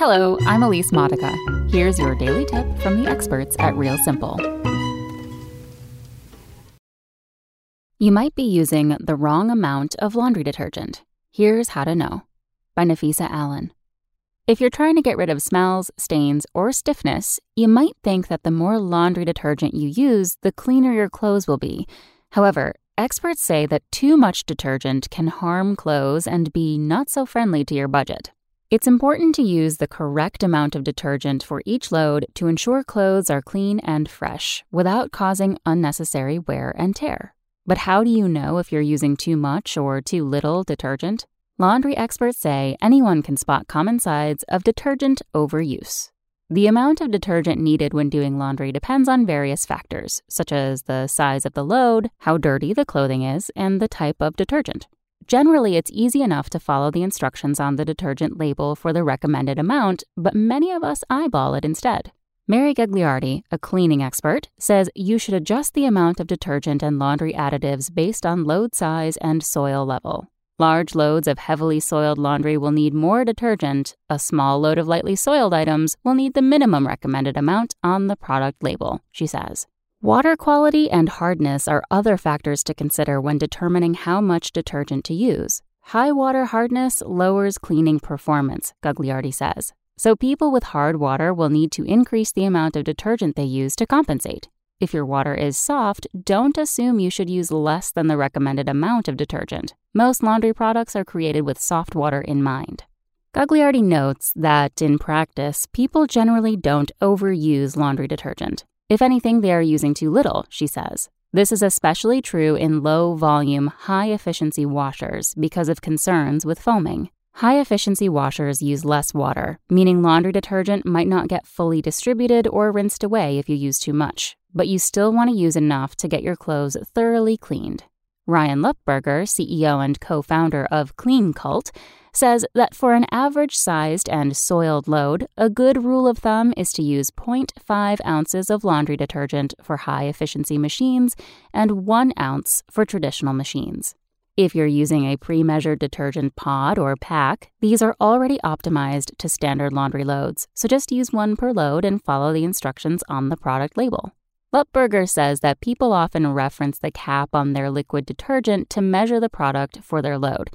Hello, I'm Elise Modica. Here's your daily tip from the experts at Real Simple. You might be using the wrong amount of laundry detergent. Here's how to know. By Nafisa Allen. If you're trying to get rid of smells, stains, or stiffness, you might think that the more laundry detergent you use, the cleaner your clothes will be. However, experts say that too much detergent can harm clothes and be not so friendly to your budget. It's important to use the correct amount of detergent for each load to ensure clothes are clean and fresh without causing unnecessary wear and tear. But how do you know if you're using too much or too little detergent? Laundry experts say anyone can spot common signs of detergent overuse. The amount of detergent needed when doing laundry depends on various factors, such as the size of the load, how dirty the clothing is, and the type of detergent. Generally, it's easy enough to follow the instructions on the detergent label for the recommended amount, but many of us eyeball it instead. Mary Gagliardi, a cleaning expert, says you should adjust the amount of detergent and laundry additives based on load size and soil level. Large loads of heavily soiled laundry will need more detergent. A small load of lightly soiled items will need the minimum recommended amount on the product label, she says. Water quality and hardness are other factors to consider when determining how much detergent to use. High water hardness lowers cleaning performance, Gagliardi says. So people with hard water will need to increase the amount of detergent they use to compensate. If your water is soft, don't assume you should use less than the recommended amount of detergent. Most laundry products are created with soft water in mind. Gagliardi notes that in practice, people generally don't overuse laundry detergent. If anything, they are using too little, she says. This is especially true in low volume, high efficiency washers because of concerns with foaming. High efficiency washers use less water, meaning laundry detergent might not get fully distributed or rinsed away if you use too much, but you still want to use enough to get your clothes thoroughly cleaned. Ryan Lupberger, CEO and co founder of Clean Cult, says that for an average sized and soiled load, a good rule of thumb is to use 0.5 ounces of laundry detergent for high efficiency machines and 1 ounce for traditional machines. If you're using a pre measured detergent pod or pack, these are already optimized to standard laundry loads, so just use one per load and follow the instructions on the product label. Lupberger says that people often reference the cap on their liquid detergent to measure the product for their load.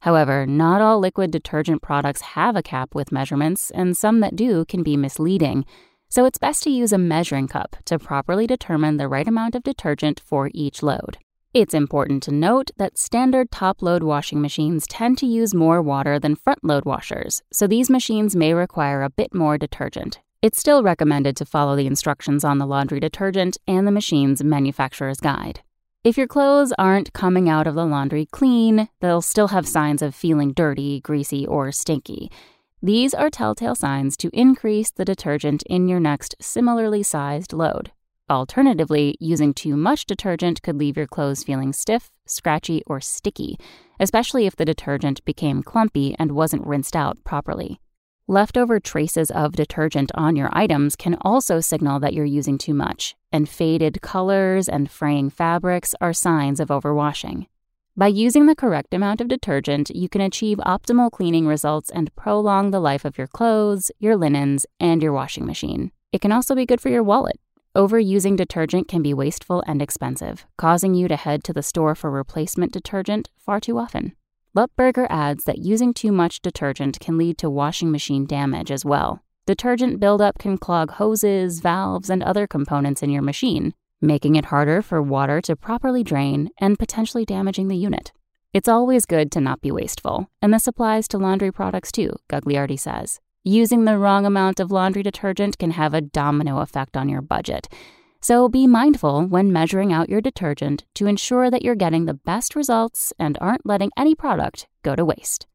However, not all liquid detergent products have a cap with measurements, and some that do can be misleading. So it's best to use a measuring cup to properly determine the right amount of detergent for each load. It's important to note that standard top load washing machines tend to use more water than front load washers, so these machines may require a bit more detergent. It's still recommended to follow the instructions on the laundry detergent and the machine's manufacturer's guide. If your clothes aren't coming out of the laundry clean, they'll still have signs of feeling dirty, greasy, or stinky. These are telltale signs to increase the detergent in your next similarly sized load. Alternatively, using too much detergent could leave your clothes feeling stiff, scratchy, or sticky, especially if the detergent became clumpy and wasn't rinsed out properly. Leftover traces of detergent on your items can also signal that you're using too much, and faded colors and fraying fabrics are signs of overwashing. By using the correct amount of detergent, you can achieve optimal cleaning results and prolong the life of your clothes, your linens, and your washing machine. It can also be good for your wallet. Overusing detergent can be wasteful and expensive, causing you to head to the store for replacement detergent far too often. Lupberger adds that using too much detergent can lead to washing machine damage as well. Detergent buildup can clog hoses, valves, and other components in your machine, making it harder for water to properly drain and potentially damaging the unit. It's always good to not be wasteful, and this applies to laundry products too, Gagliardi says. Using the wrong amount of laundry detergent can have a domino effect on your budget, so be mindful when measuring out your detergent to ensure that you're getting the best results and aren't letting any product go to waste.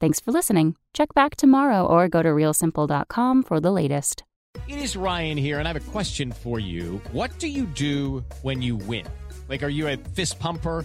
Thanks for listening. Check back tomorrow or go to realsimple.com for the latest. It is Ryan here, and I have a question for you. What do you do when you win? Like, are you a fist pumper?